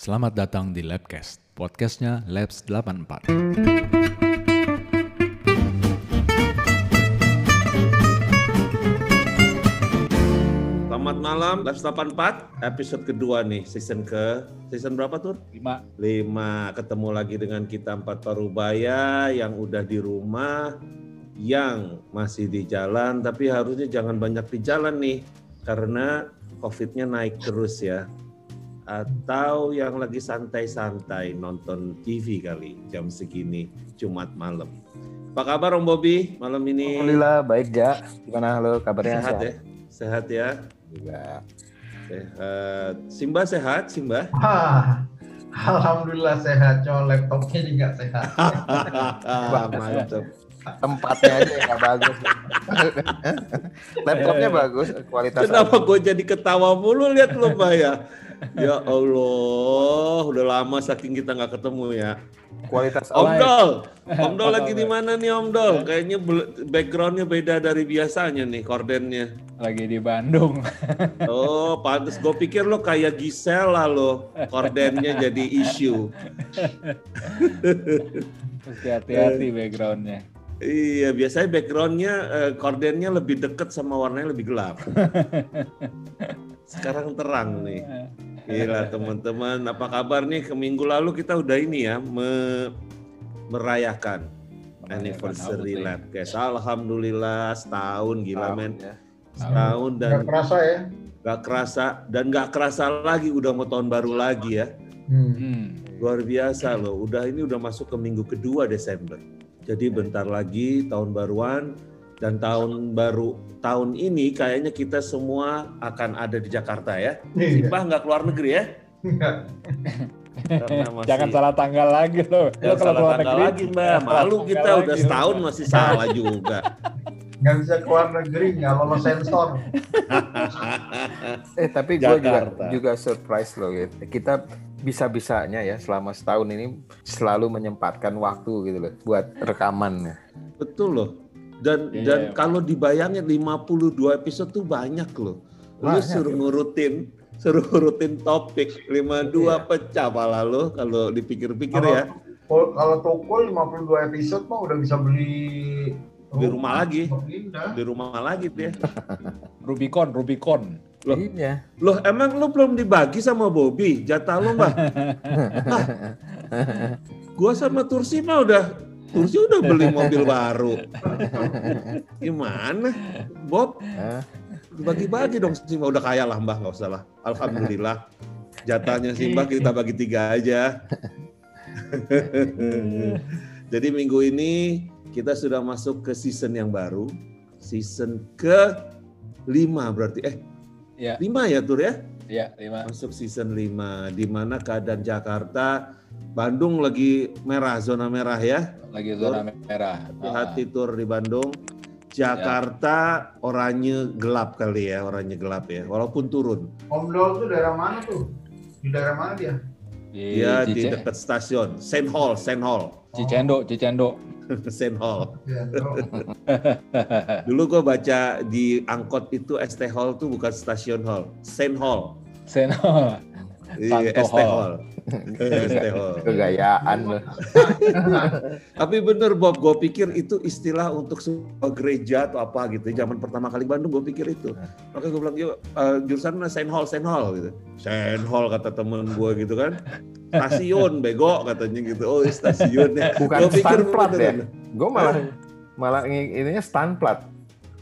Selamat datang di Labcast, podcastnya Labs 84. Selamat malam, Labs 84, episode kedua nih, season ke, season berapa tuh? Lima. Lima, ketemu lagi dengan kita empat parubaya yang udah di rumah, yang masih di jalan, tapi harusnya jangan banyak di jalan nih, karena COVID-nya naik terus ya. Atau yang lagi santai-santai nonton TV kali, jam segini, Jumat malam. Apa kabar Om Bobi malam ini? Alhamdulillah baik Ja. Gimana lo kabarnya? Sehat ya? Sehat ya? Juga. Sehat. Simba sehat, Simba? Alhamdulillah sehat, cowok laptopnya juga sehat. Wah, mantap. Tempatnya aja yang nggak bagus. Laptopnya bagus, kualitas. Kenapa gue jadi ketawa mulu lihat lo, Mbak ya? Ya Allah, udah lama saking kita nggak ketemu ya. Kualitas Om. Dol, Om Dol lagi di mana nih Om Dol? Kayaknya backgroundnya beda dari biasanya nih, kordennya. lagi di Bandung. Oh, pantes. Gue pikir lo kayak Gisela lo, kordennya jadi isu. Mesti hati-hati backgroundnya. Iya, biasanya backgroundnya eh, kordennya lebih deket sama warnanya lebih gelap. Sekarang terang nih. Gila teman-teman, apa kabar nih? Ke minggu lalu kita udah ini ya, me- merayakan anniversary tahun, lab guys. Alhamdulillah setahun gila Tahun, men. ya. Setahun dan Gak kerasa ya? gak kerasa dan gak kerasa lagi udah mau tahun baru lagi ya. Hmm. Hmm. Luar biasa loh. Udah ini udah masuk ke minggu kedua Desember. Jadi bentar lagi tahun baruan dan tahun baru tahun ini kayaknya kita semua akan ada di Jakarta ya. Iya. Simbah nggak keluar negeri ya? Karena masih- Jangan salah tanggal lagi loh. Lo Jangan kalau salah tanggal negeri, lagi mbak. Malu kita udah lagi. setahun masih salah juga. Nggak bisa keluar negeri, nggak lolos sensor. Eh tapi gue juga Jakarta. juga surprise loh gitu. Kita bisa-bisanya ya selama setahun ini selalu menyempatkan waktu gitu loh buat rekaman. Betul loh. Dan Iya. dan kalau dibayangin 52 episode tuh banyak loh. Lu Banyak, suruh ya. ngurutin suruh ngurutin topik 52 Iya. pecah malah lo kalau dipikir-pikir ya. Kalau kalau tukul 52 episode mah udah bisa beli Beli rumah lagi. Di rumah lagi dia. Rubicon, Rubicon. Loh. Iya. Loh emang lu belum dibagi sama Bobby jatah lu mbak? Gua sama Tursi mah udah Tursi udah beli mobil baru. Gimana? Bob bagi-bagi dong Simba udah kaya lah mbak nggak usah lah. Alhamdulillah jatahnya Simba kita bagi tiga aja. Jadi minggu ini kita sudah masuk ke season yang baru, season ke lima berarti eh Ya, lima ya Tur ya? Ya lima. masuk season 5 di mana keadaan Jakarta Bandung lagi merah zona merah ya Lagi zona merah. hati-hati tur di Bandung Jakarta oranye gelap kali ya oranye gelap ya walaupun turun Om Dol tuh daerah mana tuh? Di daerah mana dia? Di, dia di dekat stasiun Saint Hall Saint Hall Cicendo, Cicendo. Saint Hall Ya, dulu gue baca di angkot itu ST Hall tuh bukan stasiun Hall Saint Hall Seno. iya ST Hall Kegayaan loh. Tapi bener Bob, gue pikir itu istilah untuk sebuah gereja atau apa gitu. Zaman pertama kali Bandung gue pikir itu. Makanya gue bilang, yuk eh, jurusan mana? Saint Hall, Saint Hall gitu. Saint Hall kata temen gue gitu kan. Stasiun, bego katanya gitu. Oh stasiun ya. Bukan Gua pikir stand plat ya. Gue malah malah ininya stand plat.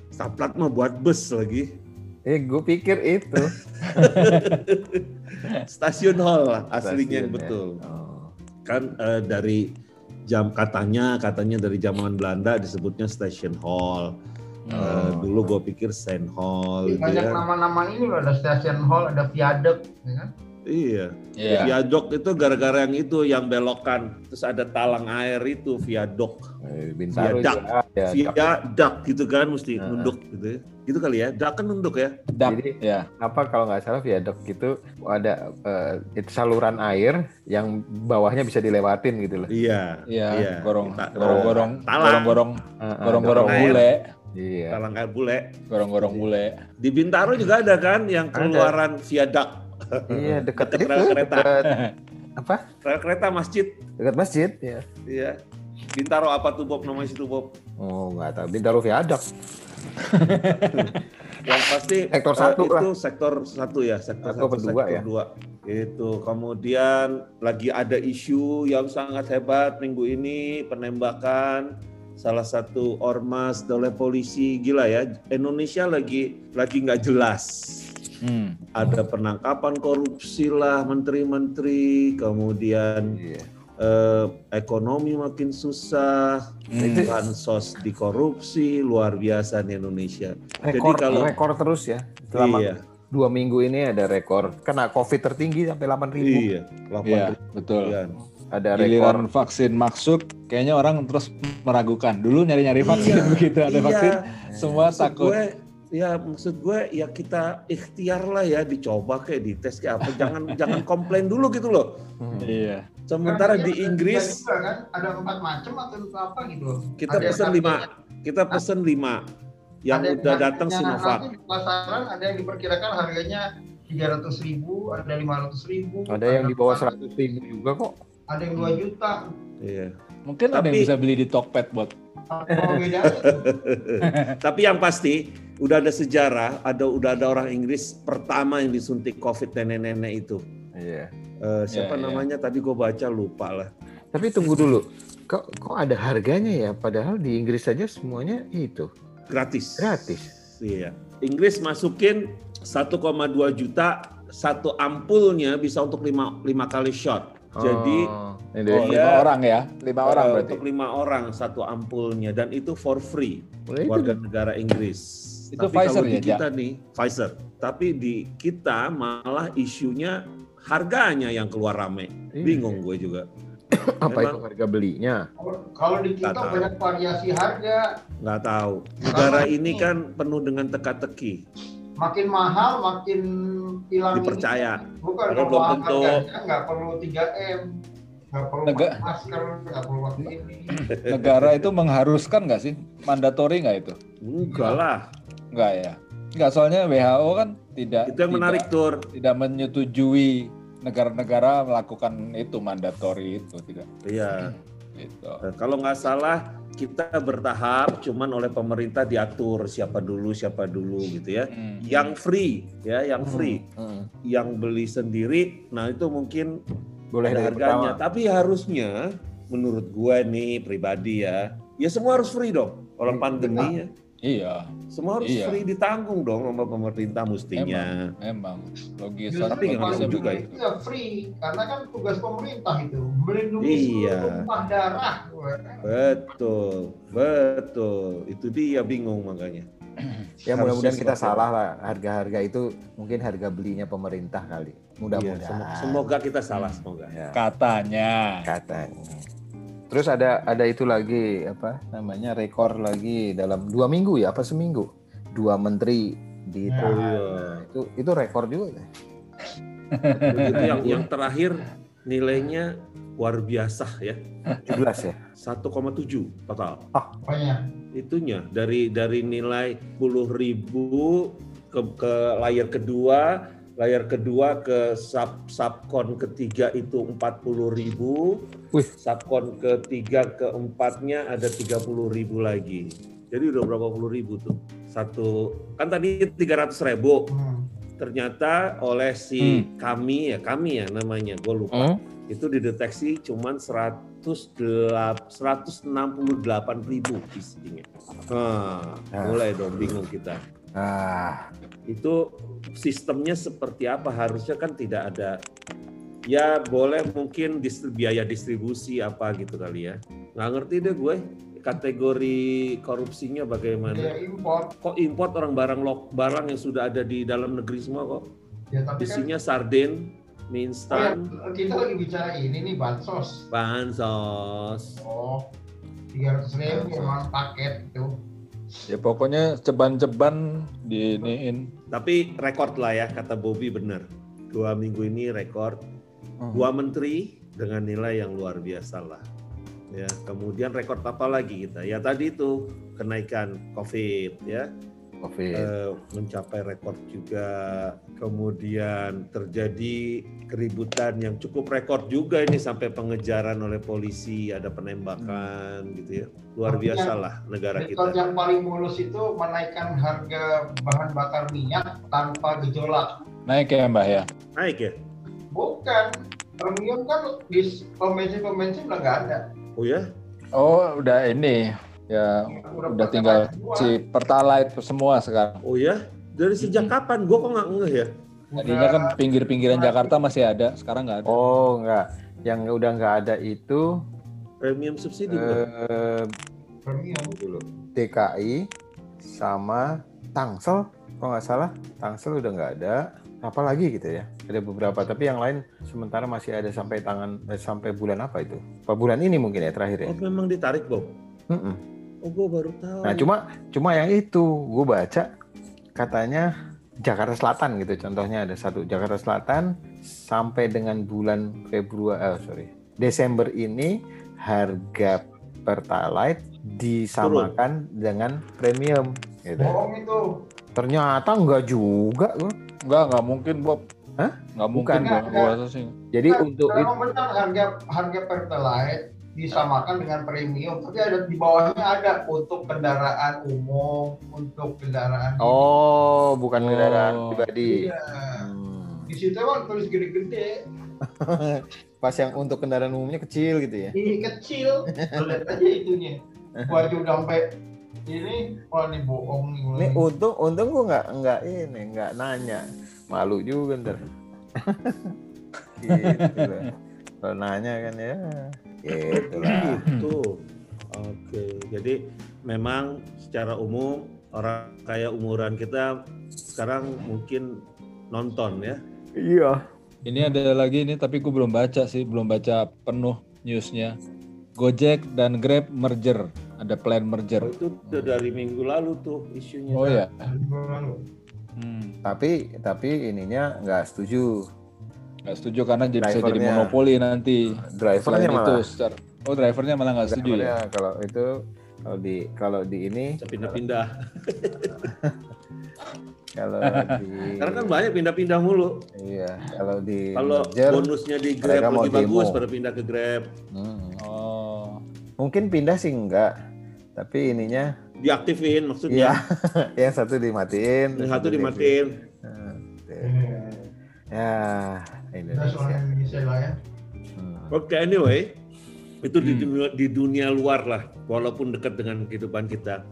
Staplat mah buat bus lagi. Eh gue pikir itu. Stasiun Hall lah aslinya Stasiun, ya. betul. Oh. Kan eh, dari jam katanya katanya dari zaman Belanda disebutnya Station Hall. Eh, Oh. dulu gue pikir Saint Hall gitu Banyak ya. nama-nama ini loh, ada station hall, ada viaduct, ya kan? Iya. Iya. Viaduk itu gara-gara yang itu yang belokan. Terus ada talang air itu viaduk. Eh, Bintaro Viadak. ada. Viadak gitu kan mesti Heeh. nunduk gitu ya. Gitu kali ya. Dak kan nunduk ya. Dak, Jadi- ya. apa kalau nggak salah viaduk gitu ada eh, itu saluran air yang bawahnya bisa dilewatin gitu loh. Iya. Iya, gorong, Ta- gorong-gorong, talang. gorong-gorong, Eh, eh, gorong-gorong bule, Iya. Talang bule. gorong-gorong bule. Di Bintaro juga ada kan yang Ada. keluaran viadak. Iya dekat Dekat itu. kereta. dekat apa? Rel kereta masjid. Dekat masjid ya. Iya. Bintaro apa tuh Bob namanya situ Bob? Oh, nggak tahu. Bintaro Viaduct. Yang pasti Sektor eh, satu itu sektor satu ya, sektor Satu satu, sektor ya? dua. Itu kemudian lagi ada isu yang sangat hebat minggu ini penembakan salah satu ormas oleh polisi gila ya Indonesia lagi lagi nggak jelas Hmm. ada penangkapan korupsi lah menteri-menteri kemudian Iya. Eh, ekonomi makin susah Hmm. bansos dikorupsi luar biasa di Indonesia Rekor, kalau- rekor terus ya. Selama iya dua minggu ini ada rekor. Kena COVID tertinggi sampai 8 ribu. iya 8 Iya, betul. ribuan. Ada Giliran rekor. vaksin masuk, kayaknya orang terus meragukan. Dulu nyari-nyari vaksin begitu ada Iya. vaksin, semua maksud takut. gue ya maksud gue ya kita ikhtiar lah ya dicoba kayak dites kayak apa jangan jangan komplain dulu gitu loh Hmm. Iya. sementara di Inggris tiga juga kan ada empat macam atau apa gitu. kita Ada pesen lima kita pesen lima yang ada udah datang Sinovac di pasaran ada yang diperkirakan harganya 300 ribu, ada 500 ribu. Ada yang di bawah 100 ribu juga kok. Ada yang 2 juta. iya Mungkin ada yang bisa beli di Tokped bot. Apa bedanya? tapi yang pasti udah ada sejarah ada udah ada orang Inggris pertama yang disuntik COVID nenek-nenek itu Iya. Eh, siapa Iya, iya. namanya tadi gue baca lupa lah Tapi tunggu dulu. Kok kok ada harganya ya? Padahal di Inggris saja semuanya itu gratis gratis. Iya. Inggris masukin 1,2 juta satu ampulnya bisa untuk lima, lima kali shot. Jadi Oh, Oh, ini Iya. lima orang ya, lima orang eh, berarti. untuk lima orang satu ampulnya dan itu for free itu warga negara Inggris. Itu Tapi Pfizer kalau di ya, kita nih Pfizer. Tapi di kita malah isunya harganya yang keluar rame. Iya. Bingung gue juga. apa Memang- itu harga belinya? Kalau di kita Nggak tahu. banyak variasi harga, Nggak tahu. Negara ini kan penuh dengan teka-teki. makin mahal makin hilang Dipercaya. ini. Bukan kalau belum tentu. harganya nggak perlu 3M, nggak perlu Nega- pakai masker, nggak perlu pakai ini. Negara itu mengharuskan nggak sih? Mandatori nggak itu? Enggak lah. Nggak ya. Nggak soalnya WHO kan tidak Itu yang menarik tur. tidak, tidak menyetujui negara-negara melakukan itu mandatori itu tidak. Iya. Gitu. Nah, Kalau nggak salah kita bertahap, cuman oleh pemerintah diatur siapa dulu siapa dulu gitu ya. Hmm. Yang free ya, yang free, Hmm. yang beli sendiri, nah itu mungkin Boleh ada harganya. pertama. Tapi harusnya menurut gue nih pribadi ya, ya semua harus free dong. Kalau Hmm. pandemi ya, Iya, semua harus Iya. free ditanggung dong sama pemerintah mestinya. memang logis. Justru Tapi nggak tahu juga itu ya free, karena kan tugas pemerintah itu melindungi Iya. seluruh tumpah darah. Betul, betul. Itu dia bingung makanya. Ya mudah-mudahan kita salah lah. Harga-harga itu mungkin harga belinya pemerintah kali. Iya, Mudah-mudahan. semoga, semoga kita salah semoga. Ya, Katanya. katanya. Terus ada ada itu lagi apa namanya rekor lagi dalam dua minggu ya apa seminggu dua menteri di Ya. itu itu rekor juga ya? Begitu yang yang terakhir nilainya luar biasa ya. 17 ya 1,7 total. Pokoknya Itunya dari dari nilai 10.000 ke ke layar kedua, layar kedua ke sub subkon ketiga itu 40.000. Wih. Subkon ketiga keempatnya ada 30.000 lagi. Jadi udah berapa puluh ribu tuh? Satu kan tadi 300 ribu. hmm, ternyata oleh si kami ya kami ya namanya gue lupa itu dideteksi cuman 108 168 ribu isinya. Nah, Ah. mulai dong bingung kita. ah Itu sistemnya seperti apa? Harusnya kan tidak ada. Ya boleh mungkin distri- biaya distribusi apa gitu kali ya. Nggak ngerti deh gue kategori korupsinya bagaimana. import. Kok import orang barang lok barang yang sudah ada di dalam negeri semua kok? Ya tapi kan Isinya sarden, mie oh, ya, instan, kita lagi bicara ini nih bansos. bansos. Oh, 300 ribu emang paket itu. Ya pokoknya ceban-ceban diiniin. Tapi rekor lah ya kata Bobby benar. Dua minggu ini rekor. Hmm. Dua menteri dengan nilai yang luar biasa lah. Ya, kemudian rekor apa lagi kita? Ya tadi itu kenaikan COVID ya. Covid. eh, mencapai rekor juga. Kemudian terjadi keributan yang cukup rekor juga ini sampai pengejaran oleh polisi, ada penembakan gitu ya. Luar Tapi biasa yang- lah negara Rekor kita. yang paling mulus itu menaikkan harga bahan bakar minyak tanpa gejolak. Naik ya Mbah ya? Naik ya? Bukan, premium kan di pembensin-pembensin udah nggak ada. Oh ya? Oh udah ini ya udah tinggal semua. si Pertalite semua sekarang. Oh ya? Dari sejak kapan? Gue kok nggak ngeh ya? Tadinya kan pinggir-pinggiran Jakarta masih ada, sekarang nggak ada. Oh, enggak. Yang udah nggak ada itu Premium subsidi eh, premium. dulu DKI sama Tangsel kalau nggak salah Tangsel udah nggak ada apa lagi gitu ya ada beberapa tapi yang lain sementara masih ada sampai tangan eh, sampai bulan apa itu apa bulan ini mungkin ya terakhir ya Oh memang ditarik Bob? Mm-mm. Oh gue baru tahu. nah cuma cuma yang itu gue baca katanya Jakarta Selatan gitu contohnya ada satu Jakarta Selatan sampai dengan bulan Februari eh, sorry Desember ini harga Pertalite disamakan dengan premium gitu. Bohong itu. Ternyata enggak juga gua. Enggak, nggak mungkin Bob. Hah? Nggak mungkin Bukan. gua, gua rasa sih. Jadi Nah, untuk it- memang benar harga harga Pertalite disamakan dengan premium, tapi ada di bawahnya ada untuk kendaraan umum, untuk kendaraan Oh, bukan Oh. kendaraan pribadi. Iya. Hmm. Di situ emang tulis gede-gede, Pas yang untuk kendaraan umumnya kecil gitu ya. ini kecil, lihat aja itunya. Gua aja udah sampai ini, wah ini bohong nih. nih. untung untung gua nggak nggak ini nggak nanya. Malu juga ntar. gitu lah. Kalau nanya kan ya gitu lah. Gitu. Oke, jadi memang secara umum orang kayak umuran kita sekarang mungkin nonton ya. Iya. Ini ada lagi ini tapi gua belum baca sih, belum baca penuh newsnya. Gojek dan Grab merger, ada plan merger. Oh, itu udah dari minggu lalu tuh isunya. Oh ya. Lalu. Hmm. Tapi tapi ininya nggak setuju. Nggak setuju karena jadi bisa jadi monopoli nanti. Drivernya Selain itu, malah. secara, oh drivernya malah nggak setuju ya? Kalau itu kalau di kalau di ini pindah-pindah. kalau di Karena kan banyak pindah-pindah mulu. iya kalau di Kalau merger, bonusnya di Grab lebih bagus pada pindah ke Grab. hmm, Oh, mungkin pindah sih enggak tapi ininya Diaktifin maksudnya. yang satu dimatiin Yang satu di- dimatiin. Nah, Iya. ya Indonesia Indonesia lah ya. Hmm. Oke, anyway, itu di Hmm. dunia, di dunia luar lah, walaupun dekat dengan kehidupan kita.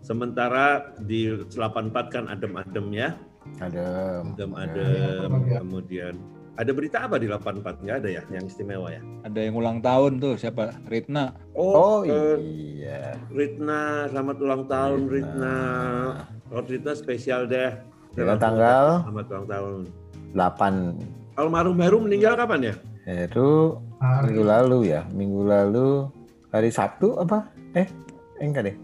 Sementara di 84 kan adem-adem ya, ada adem-adem. Ya, Kemudian ada berita apa di 84? Nggak ada ya, yang istimewa ya? ada yang ulang tahun tuh siapa? Ritna. oh eh, iya Ritna, selamat ulang tahun Ritna. Kalau Ritna spesial deh. Dengan tanggal? Selamat ulang tahun. 8 Almarhum Heru meninggal kapan ya? itu Hari minggu lalu ya minggu lalu hari Sabtu apa eh eh, enggak deh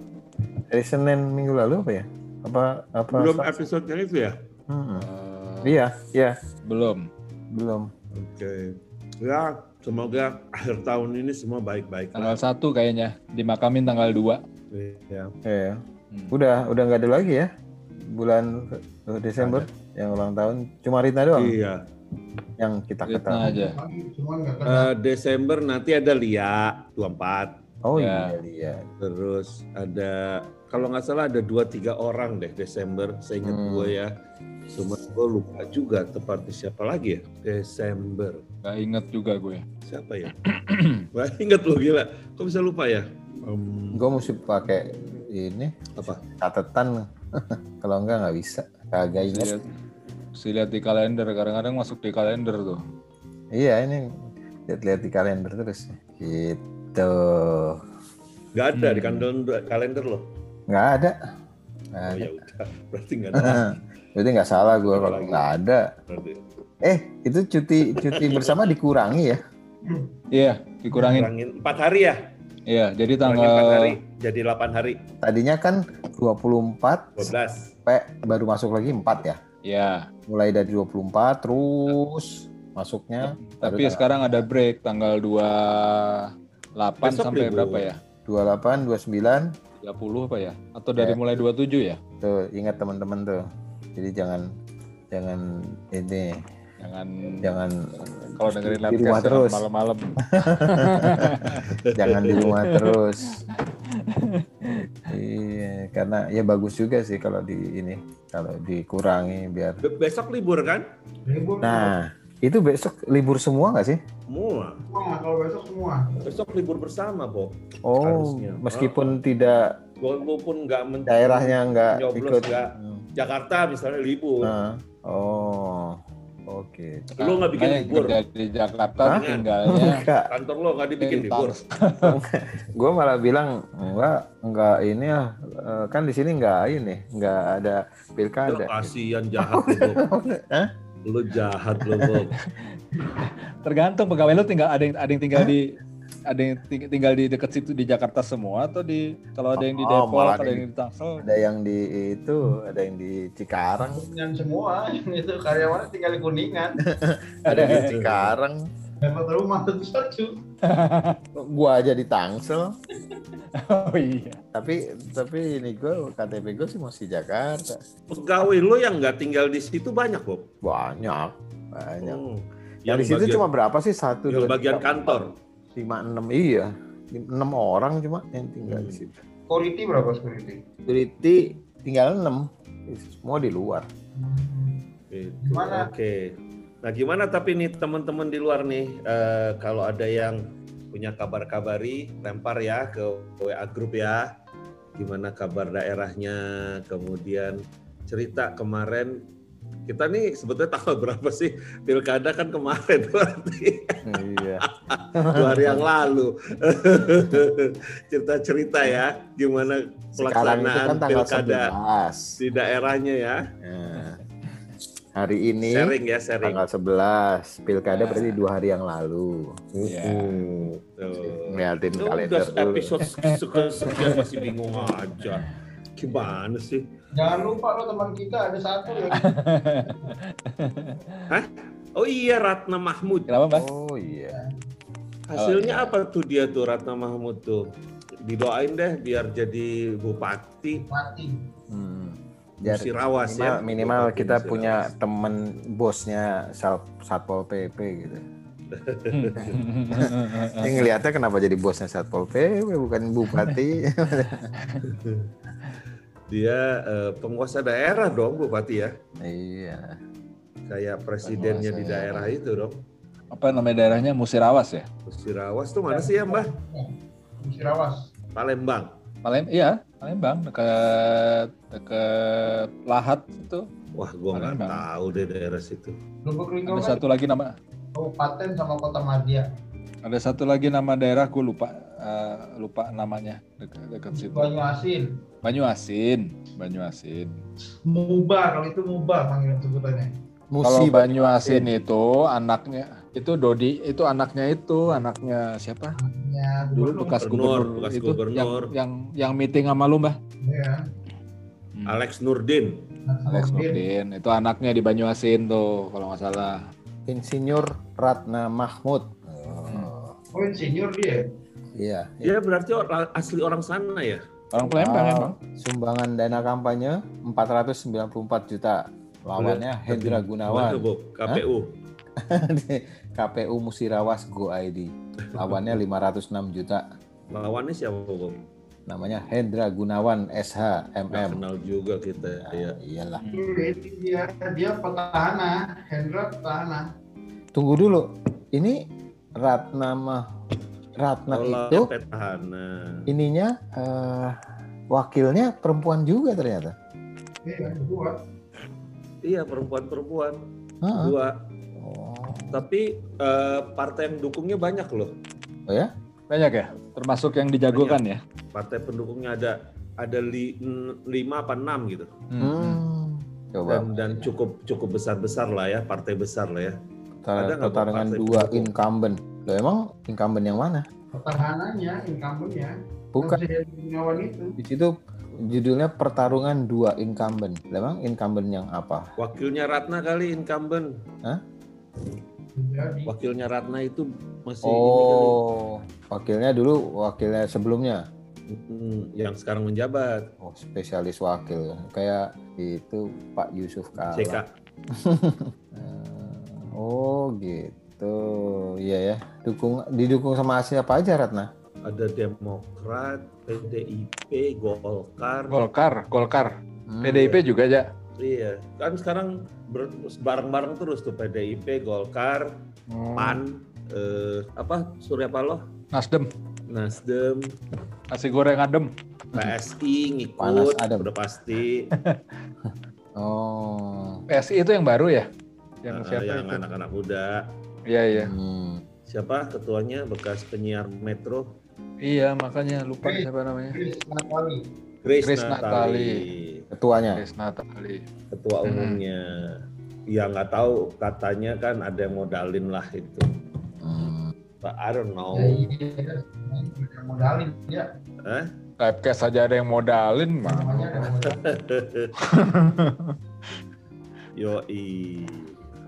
hari Senin minggu lalu apa ya apa apa Belum episode yang itu ya? Hmm. Eh, iya iya belum. Belum Oke. Ya, semoga akhir tahun ini semua baik-baik Tanggal lah. 1 kayaknya. Dimakamin tanggal 2. Ya. Iya. Hmm. Udah, udah nggak ada lagi ya bulan eh, Desember yang ulang tahun. Cuma Rita doang Iya. yang kita ketahui. aja. Eh, Desember nanti ada Lia 24. Oh Ya. iya iya. Terus ada kalau nggak salah ada dua tiga orang deh Desember. Seingat Hmm. gue ya. Cuma gue lupa juga tepatnya siapa lagi ya? Desember. Gak inget juga gue. Siapa ya? Wah, ingat lo gila. Kok bisa lupa ya? Em, Gue mesti pakai ini apa? catatan. Kalau enggak nggak bisa. Kagak Mesti ingat. lihat, mesti lihat di kalender. Kadang-kadang masuk di kalender tuh. Iya ini lihat-lihat di kalender terus. Gitu. Nggak ada di Hmm. kalender kalender lo. Nggak ada. Nggak Oh ada. ya udah. Berarti nggak ada. Berarti nggak salah gue kalau nggak ada. Berarti. Eh itu cuti cuti bersama dikurangi ya? Iya, dikurangin. Kurangin empat hari ya? Iya, jadi Kurangin empat tanggal hari jadi 8 hari. Tadinya kan 24 12. sampai baru masuk lagi 4 ya. ya. Mulai dari 24 terus masuknya Tapi baru sekarang ada break tanggal 28 Besok sampai libur. berapa ya? 28, 29, 30 apa ya? Atau dari Ya. mulai 27 ya? Tuh, ingat teman-teman tuh. Jadi jangan jangan ini Jangan jangan kalau dengerin di rumah terus. malam-malam. jangan di rumah terus. iya, karena ya bagus juga sih kalau di ini kalau dikurangi biar. Be- Besok libur kan? Libur Nah, itu besok libur semua nggak sih? Semua. semua, kalau besok semua. Besok libur bersama, Bo. Oh, Harusnya. meskipun tidak Walaupun nggak daerahnya nggak ikut. nggak. Hmm. Jakarta misalnya libur. Nah, oh, oke. Lu nggak bikin libur. di Jakarta Hah? tinggalnya Enggak, Kantor lo nggak dibikin libur. gue malah bilang enggak, enggak ini ya, kan di sini enggak ini, enggak ada Lu pilkada. kasihan jahat. Hah? Lu jahat lu, Bob. tergantung pegawai lu tinggal ada yang ada yang tinggal di ada yang ting- tinggal di dekat situ di Jakarta semua atau di kalau ada yang di Oh, Depok, malah ada yang di Tangsel. Ada yang di itu, ada yang di Cikarang, Kuningan semua, itu karyawannya tinggal di Kuningan. ada yang di Cikarang. Dapat rumah satu-satu. Gua aja di Tangsel, Oh iya. tapi tapi ini gue KTP gue sih masih Jakarta. Pegawai lu yang nggak tinggal di situ banyak, Bob. Banyak, banyak. Hmm. Yang di situ bagian- cuma berapa sih? Satu, yang dua, bagian tiga, kantor. Lima enam iya, enam orang cuma yang tinggal di Hmm. situ. Security berapa security? Security tinggal enam, semua di luar. Gitu. Gimana? Oke. Nah, gimana tapi nih teman-teman di luar nih eh, kalau ada yang punya kabar-kabari lempar ya ke WA grup ya. Gimana kabar daerahnya? Kemudian cerita kemarin kita nih sebetulnya tanggal berapa sih pilkada kan kemarin berarti iya. dua hari yang lalu cerita-cerita ya gimana kan pelaksanaan tanggal pilkada 11. di daerahnya ya Nah, hari ini sharing ya sharing tanggal 11. Pilkada Nah. berarti dua hari yang lalu. Iya. Tuh. Ngeliatin Lu kalender dulu. episode sekian masih bingung aja. Gimana sih? Jangan lupa lo teman kita ada satu ya. Oh iya Ratna Mahmud. Kenapa, Mbak? Oh iya. Hasilnya Oh, iya. apa tuh dia tuh Ratna Mahmud tuh? Didoain deh biar jadi bupati Mati. Hmm. Biar Musirawas minimal, ya. minimal Bupati kita Musirawas. punya temen bosnya Satpol PP gitu. Ini ngelihatnya kenapa jadi bosnya Satpol PP bukan bupati. Dia eh, penguasa daerah dong bupati ya. iya. Kayak presidennya di Penguasa daerah itu dong. Apa namanya daerahnya Musirawas ya? Musirawas tuh mana sih ya Mbah? Musirawas. Palembang. Palem iya, Palembang dekat dekat Lahat itu. Wah gua nggak tahu deh daerah situ. Lubuk Ada kan satu lagi nama kabupaten sama kota Madia. ada satu lagi nama daerah gue lupa eh, lupa namanya dekat dekat situ. Banyu Asin. Banyu Asin, Banyu Asin. Muba kalau itu Muba panggilan sebutannya. Kalau Musibah. Banyu Asin itu anaknya itu Dodi itu anaknya itu anaknya siapa? Ya, Dulu bekas Gubernur, gubernur, bekas itu gubernur. yang yang yang meeting sama lu, Mbah. Ya. Hmm. Alex Nurdin. Alex Nurdin itu anaknya di Banyu Asin tuh kalau nggak salah. Insinyur Ratna Mahmud. Oh, Oh, insinyur dia. Iya. Dia berarti orang, asli orang sana ya? Orang Palembang Ah, emang. Sumbangan dana kampanye 494 juta. Lawannya Hendra Gunawan. KPU. KPU Musirawas Go ID. Lawannya 506 juta. Lawannya siapa Bob? Namanya Hendra Gunawan SH MM. kenal juga kita ya. Ya, iyalah. Dia dia petahana, Hendra petahana. Tunggu dulu. Ini Ratna mah Ratna Kalau itu petahana. ininya eh, wakilnya perempuan juga ternyata. Iya, dua. Iya perempuan-perempuan Heeh. dua. Oh. Tapi eh, partai yang dukungnya banyak loh. Oh ya? Banyak ya? Termasuk yang dijagokan ya? Partai pendukungnya ada ada li, n- lima apa enam gitu. Hmm. Coba Dan dan cukup cukup besar besar lah ya partai besar lah ya. ada nggak pertarungan dua pendukung? incumbent. Loh, emang incumbent yang mana? Petahananya, incumbent-nya. Bukan. Presiden Gunawan itu. Di situ judulnya pertarungan dua incumbent. Lah, Emang incumbent yang apa? Wakilnya Ratna kali incumbent. Jadi, Wakilnya Ratna itu masih ini kali. Oh, wakilnya dulu wakilnya sebelumnya. Mm, yang sekarang menjabat Oh, spesialis wakil. Kayak itu Pak Yusuf Kala. CK. Eh, oh, gitu. Iya ya. Dukung didukung sama siapa aja Ratna? Ada Demokrat, PDIP, Golkar. Golkar, Golkar. Hmm. PDIP juga aja. Iya, kan sekarang ber- bareng-bareng terus tuh PDIP, Golkar, Hmm. PAN, eh, apa Surya Paloh, Nasdem, Nasdem, nasi goreng adem. PSI Panas ngikut, adem. udah pasti. Oh. PSI itu yang baru ya? Yang Nah, siapa yang itu? anak-anak muda. Iya iya. Hmm. Siapa ketuanya bekas penyiar Metro? Iya makanya lupa siapa namanya. Chris Natali. Grace, Grace Natali. Ketuanya. Yes Natali. ketua Hmm. umumnya. Ya nggak tahu katanya kan ada yang modalin lah itu. Hmm. But I don't know. Ya, iya, ada modalin ya. Eh? Typecast aja ada yang modalin mah. Modalin. Yoi.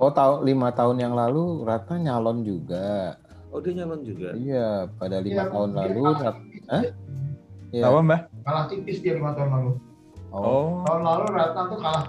Oh, tahu lima tahun yang lalu Ratna nyalon juga. Oh dia nyalon juga. Iya, pada lima Iya, tahun lalu kalah Rat. tipis Hah? Iya. Apa mbak? Kalah tipis dia lima tahun lalu. Oh, Oh. Tahun lalu Ratna tuh kalah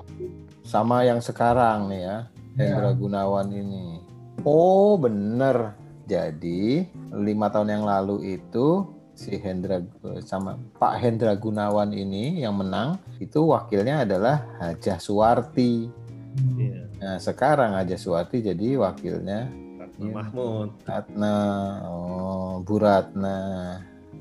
sama yang sekarang nih ya, Hendra Iya. Gunawan ini. Oh, bener. Jadi lima tahun yang lalu itu si Hendra sama Pak Hendra Gunawan ini yang menang itu wakilnya adalah Hajah Suwarti. Hmm. Iya. Nah sekarang Hajah Suwarti jadi wakilnya Ratna Iya. Mahmud. Ratna, oh Bu Ratna.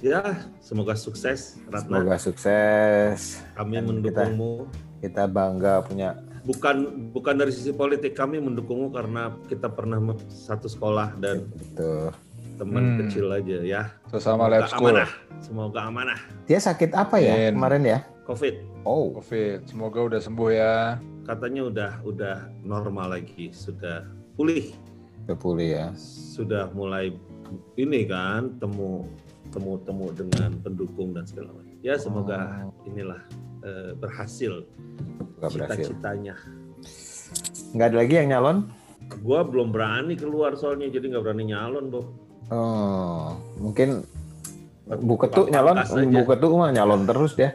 Ya semoga sukses Ratna. Semoga sukses. Kami Dan mendukungmu. Kita bangga punya Bukan bukan dari sisi politik kami mendukungmu karena kita pernah satu sekolah dan itu. teman Hmm. kecil aja ya. Sesama Semoga lab school. amanah. Semoga amanah. Dia sakit apa ya Amin. kemarin ya? Covid Oh, Covid. Semoga udah sembuh ya. Katanya udah udah normal lagi, sudah pulih, udah pulih ya. sudah mulai ini kan temu temu temu dengan pendukung dan segala macam. Ya semoga Oh. inilah eh, berhasil cita-citanya. Nggak ada lagi yang nyalon? Gua belum berani keluar soalnya jadi nggak berani nyalon, Bo. Oh, mungkin Bu Ketuk nyalon, Pangkas aja. Bu Ketuk mah nyalon terus ya.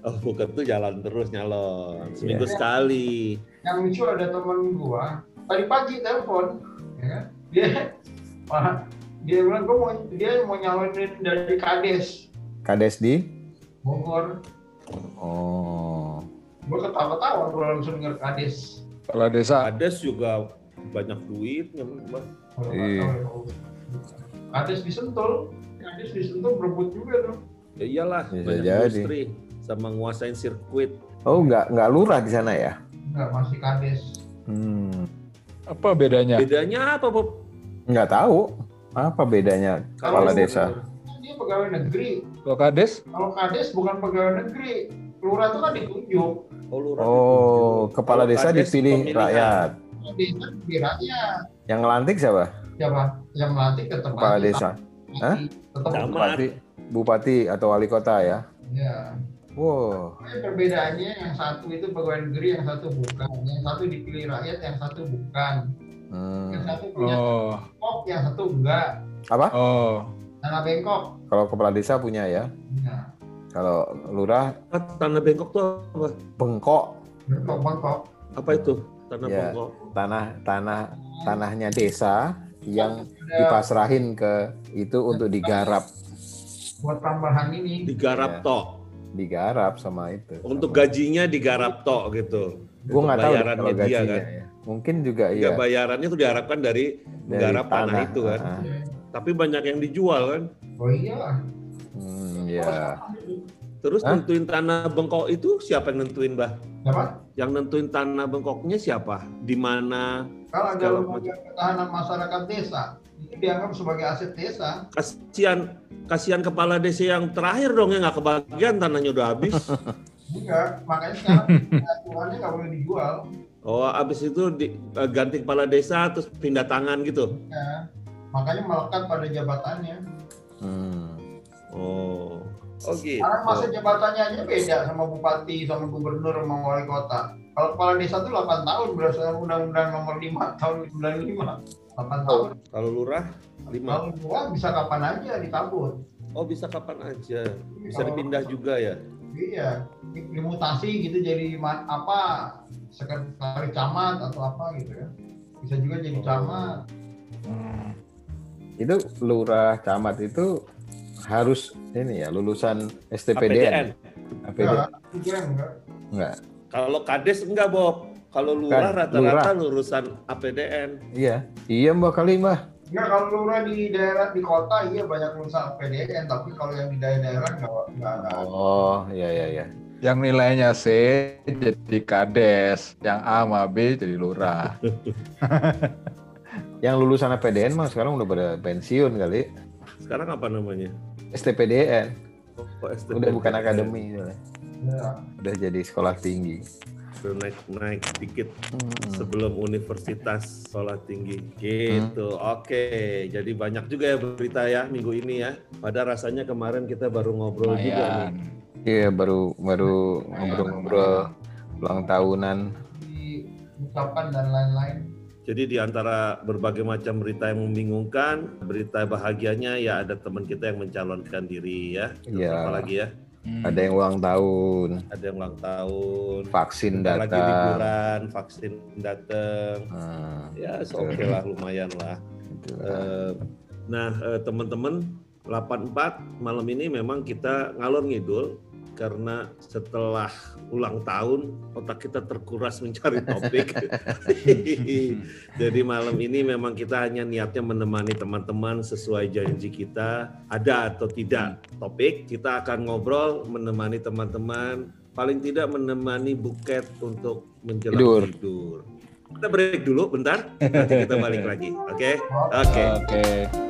Oh, bukan tuh jalan terus nyalon. Seminggu Iya. sekali. Yang lucu ada temen gua tadi pagi telepon, ya kan? Dia, Wah, dia bilang gua mau dia mau nyalonin dari Kades Kades di? Bogor. Oh, Gua ketawa-tawa gua langsung denger Kades. Kepala desa. Ades juga banyak duitnya, Mbak. Kalau nggak Iya. ya. Kades disentul, Kades disentul berebut juga tuh. Ya iyalah, Bisa banyak jadi. industri sama nguasain sirkuit. oh nggak nggak lurah di sana ya? Enggak masih Kades. Hmm, Apa bedanya? Bedanya apa, Bob? nggak tahu apa bedanya kepala Kalau- desa. Dia pegawai negeri. Kalau kades? Kalau Kades bukan pegawai negeri. Lurah itu kan ditunjuk. Oh, lurah Oh, ditunjuk. kepala Kalau desa kades dipilih pemilihan. rakyat. Desa di rakyat. Yang ngelantik siapa? Siapa? Yang melantik tetap Kepala desa. Hah? Tetap. Bupati, bupati atau wali kota ya? Ya. Wow. Perbedaannya yang satu itu pegawai negeri, yang satu bukan. Yang satu dipilih rakyat, yang satu bukan. Yang Hmm. satu punya Oh. bengkok, yang satu enggak. Apa? Oh. Tanah bengkok. Kalau kepala desa punya ya? Ya. Kalau lurah Ah, Tanah bengkok tuh apa? bengkok Bengkok, bengkok. Apa itu? Tanah Ya. bengkok. tanah tanah tanahnya desa yang dipasrahin ke itu untuk digarap buat tambahan ini. Digarap Iya. tok. Digarap sama itu Untuk Sama- gajinya digarap tok gitu. gue nggak tahu kalau dia gajinya kan. ya. mungkin juga Iya. bayarannya tuh diharapkan dari dari menggarap tanah, itu kan. ah. Tapi banyak yang dijual kan. Oh iya. Hmm, ya Terus Hah? nentuin tanah bengkok itu siapa yang nentuin, Bah? Siapa? Yang nentuin tanah bengkoknya siapa? Di mana? Kalau ada lembaga ketahanan masyarakat desa, itu dianggap sebagai aset desa. Kasihan kasihan kepala desa yang terakhir dong yang nggak kebagian tanahnya udah habis. Enggak, makanya sekarang aturannya nggak boleh dijual. Oh, habis itu di- eh, ganti kepala desa terus pindah tangan gitu. Ya. Makanya melekat pada jabatannya. hmm. Oh. Oh gitu. Karena masa jabatannya aja beda sama bupati, sama gubernur, sama wali kota. Kalau kepala desa itu 8 tahun berdasarkan undang-undang nomor 5 tahun 95. 8 tahun. Kalau lurah lima. Kalau gua bisa kapan aja dicabut. Oh bisa kapan aja, bisa Kalau- dipindah juga ya. Iya, di- dimutasi gitu jadi apa sekretaris camat atau apa gitu ya. Bisa juga jadi camat. Itu lurah camat itu harus ini ya lulusan APDN. STPDN. APDN. Enggak, itu yang enggak. Enggak. Kalau kades enggak Bob. Kalau lurah Kan, rata-rata lulusan APDN. Iya. Iya Mbak kali Mbak. Enggak kalau lurah di daerah di kota iya banyak lulusan PDN, tapi kalau yang di daerah-daerah enggak enggak ada. Oh, iya iya iya. Yang nilainya C jadi kades, yang A sama B jadi lurah. Yang lulusan APDN mah sekarang udah pada pensiun kali. Sekarang apa namanya? STPDN. Oh, STPDN. Udah bukan akademi udah. Ya. Udah jadi sekolah tinggi. Udah naik naik dikit Hmm. sebelum universitas sekolah tinggi gitu. Oke, jadi banyak juga ya berita ya minggu ini ya. Pada rasanya kemarin kita baru ngobrol juga nih. Iya baru baru ngobrol-ngobrol ulang tahunan. diucapkan dan lain-lain. Jadi di antara berbagai macam berita yang membingungkan, berita bahagianya ya ada teman kita yang mencalonkan diri ya. Iya. Apa lagi ya? Hmm. Ada yang ulang tahun, Ada yang ulang tahun, vaksin bentar lagi datang. liburan, vaksin datang. Nah, Ya, oke lah, lumayan lah. Eh, Nah, eh, teman-teman, 84 malam ini memang kita ngalor ngidul karena setelah ulang tahun otak kita terkuras mencari topik. Jadi malam ini memang kita hanya niatnya menemani teman-teman sesuai janji kita. Ada atau tidak topik, kita akan ngobrol menemani teman-teman. Paling tidak menemani buket untuk menjelang Tidur. tidur. Kita break dulu bentar, nanti kita balik lagi. Oke? Oke. Oke. Oke,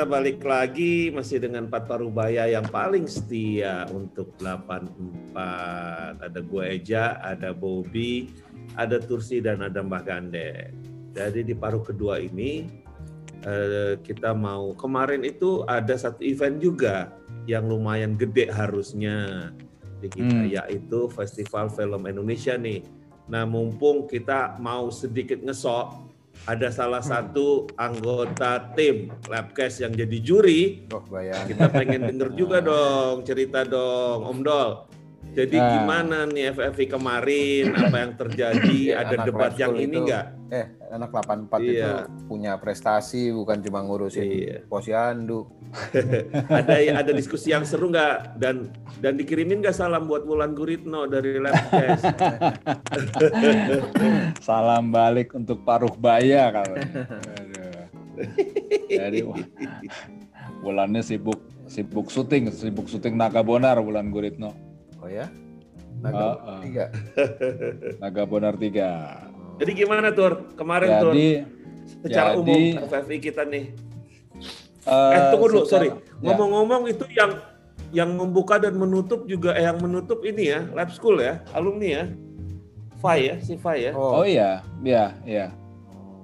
kita balik lagi masih dengan Empat Parubaya yang paling setia untuk 84. Ada gue Eja, ada Bobby, ada Tursi dan ada Mbah Gande. Jadi di paruh kedua ini eh, kita mau kemarin itu ada satu event juga yang lumayan gede harusnya di kita Hmm. yaitu Festival Film Indonesia nih. Nah, mumpung kita mau sedikit ngesok ada salah satu anggota tim Labcast yang jadi juri. Oh, bayang. Kita pengen denger juga dong cerita dong, Om Dol. Jadi Nah. gimana nih FFV kemarin? Apa yang terjadi? Iya, Ada debat yang ini itu. enggak? Eh, anak 84 itu Iya. punya prestasi bukan cuma ngurusin Iya. posyandu. Ada ada diskusi yang seru nggak? Dan dan dikirimin nggak salam buat Wulan Guritno dari Labcast? Salam balik untuk paruh baya kalau. Wah, bulannya sibuk sibuk syuting, sibuk syuting Naga Bonar bulan Guritno. Oh ya? Naga ah. tiga. Naga Bonar 3. Jadi gimana Tur? Kemarin Tur, Jadi secara jadi- umum FFV kita nih. eh, Eh tunggu dulu, secara- sorry. ya. Ngomong-ngomong itu yang yang membuka dan menutup juga eh, yang menutup ini ya, lab school ya, alumni ya. Fai ya, si Fai ya. Oh iya, iya, iya.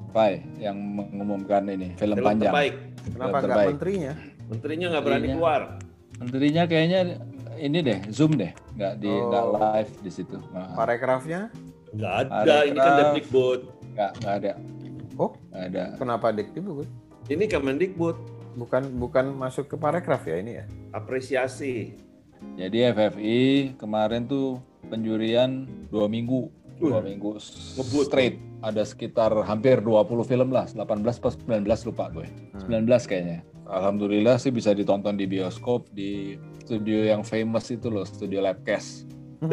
Pai yang mengumumkan ini film, Film panjang. terbaik. Kenapa Yang nggak terbaik. menterinya? Menterinya nggak berani keluar. Menterinya kayaknya ini deh, Zoom deh, nggak di Oh. nggak live di situ. Nggak Parekrafnya? Nggak ada, Ada ini kan. Depdikbud. nggak nggak ada. Oh. Nggak ada. Kenapa Dikdikbud? Ini Kemendikbud. Bukan bukan masuk ke parekraf ya ini ya? Apresiasi. Jadi FFI kemarin tuh penjurian dua minggu, dua minggu ngebut. straight. Ada sekitar hampir 20 film lah, 18 pas 19 lupa gue. 19 kayaknya. Alhamdulillah sih bisa ditonton di bioskop di studio yang famous itu loh, studio Labcast.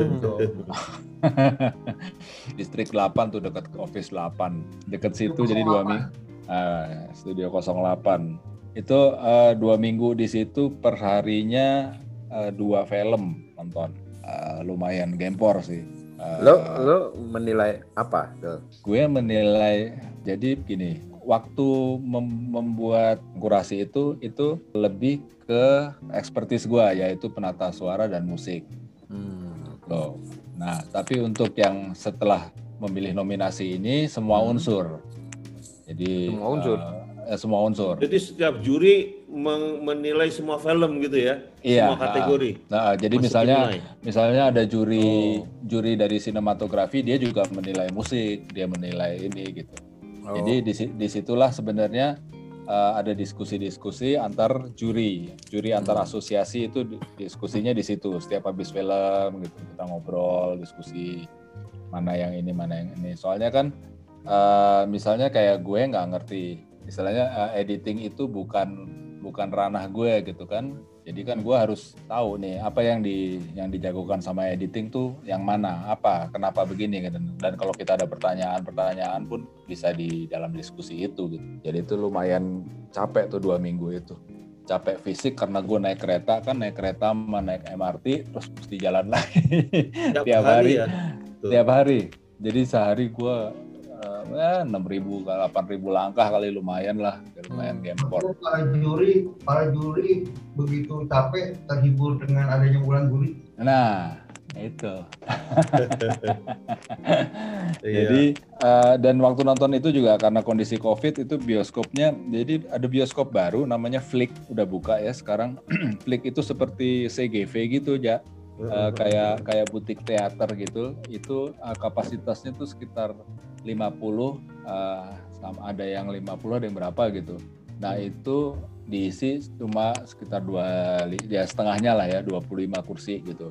Distrik 8 tuh dekat ke Office 8. Deket situ jadi dua minggu. Ah, Studio 08. Itu eh, dua minggu di situ per harinya eh, dua film nonton. Eh, lumayan gempor sih. Eh, Lo lo menilai apa? tuh? gue menilai jadi gini waktu mem- membuat kurasi itu itu lebih ke ekspertis gue yaitu penata suara dan musik Hmm. loh nah tapi untuk yang setelah memilih nominasi ini semua Hmm. unsur jadi Semua unsur? eh, eh, semua unsur Jadi setiap juri menilai semua film gitu ya, Iya, semua kategori. nah jadi Masukin misalnya nilai. misalnya ada juri Oh. juri dari sinematografi dia juga menilai musik dia menilai ini gitu Oh. Jadi di si- di situlah sebenarnya uh, ada diskusi-diskusi antar juri, juri antar Hmm. asosiasi itu di- diskusinya di situ. Setiap habis film gitu kita ngobrol, diskusi mana yang ini mana yang ini. Soalnya kan uh, misalnya kayak gue nggak ngerti, misalnya uh, editing itu bukan bukan ranah gue gitu kan. Jadi kan gue harus tahu nih apa yang di yang dijagokan sama editing tuh yang mana, apa, kenapa begini gitu. Dan kalau kita ada pertanyaan-pertanyaan pun bisa di dalam diskusi itu gitu. Jadi itu lumayan capek tuh dua minggu itu. Capek fisik karena gue naik kereta kan naik kereta sama naik MRT terus mesti jalan lagi Tiap, tiap hari, hari, ya. Tiap hari. Jadi sehari gue enam ribu ke delapan ribu langkah kali lumayan lah, lumayan gempor. Maksudnya para juri, para juri begitu capek terhibur dengan adanya bulan guri. Nah itu. Iya. Jadi eh, dan waktu nonton itu juga karena kondisi COVID itu bioskopnya jadi ada bioskop baru namanya Flick udah buka ya sekarang. Flick itu seperti CGV gitu ya. Eh, kayak kayak butik teater gitu. Itu eh, kapasitasnya tuh sekitar 50 eh, sama ada yang 50 ada yang berapa gitu. Nah, itu diisi cuma sekitar dua ya setengahnya lah ya 25 kursi gitu.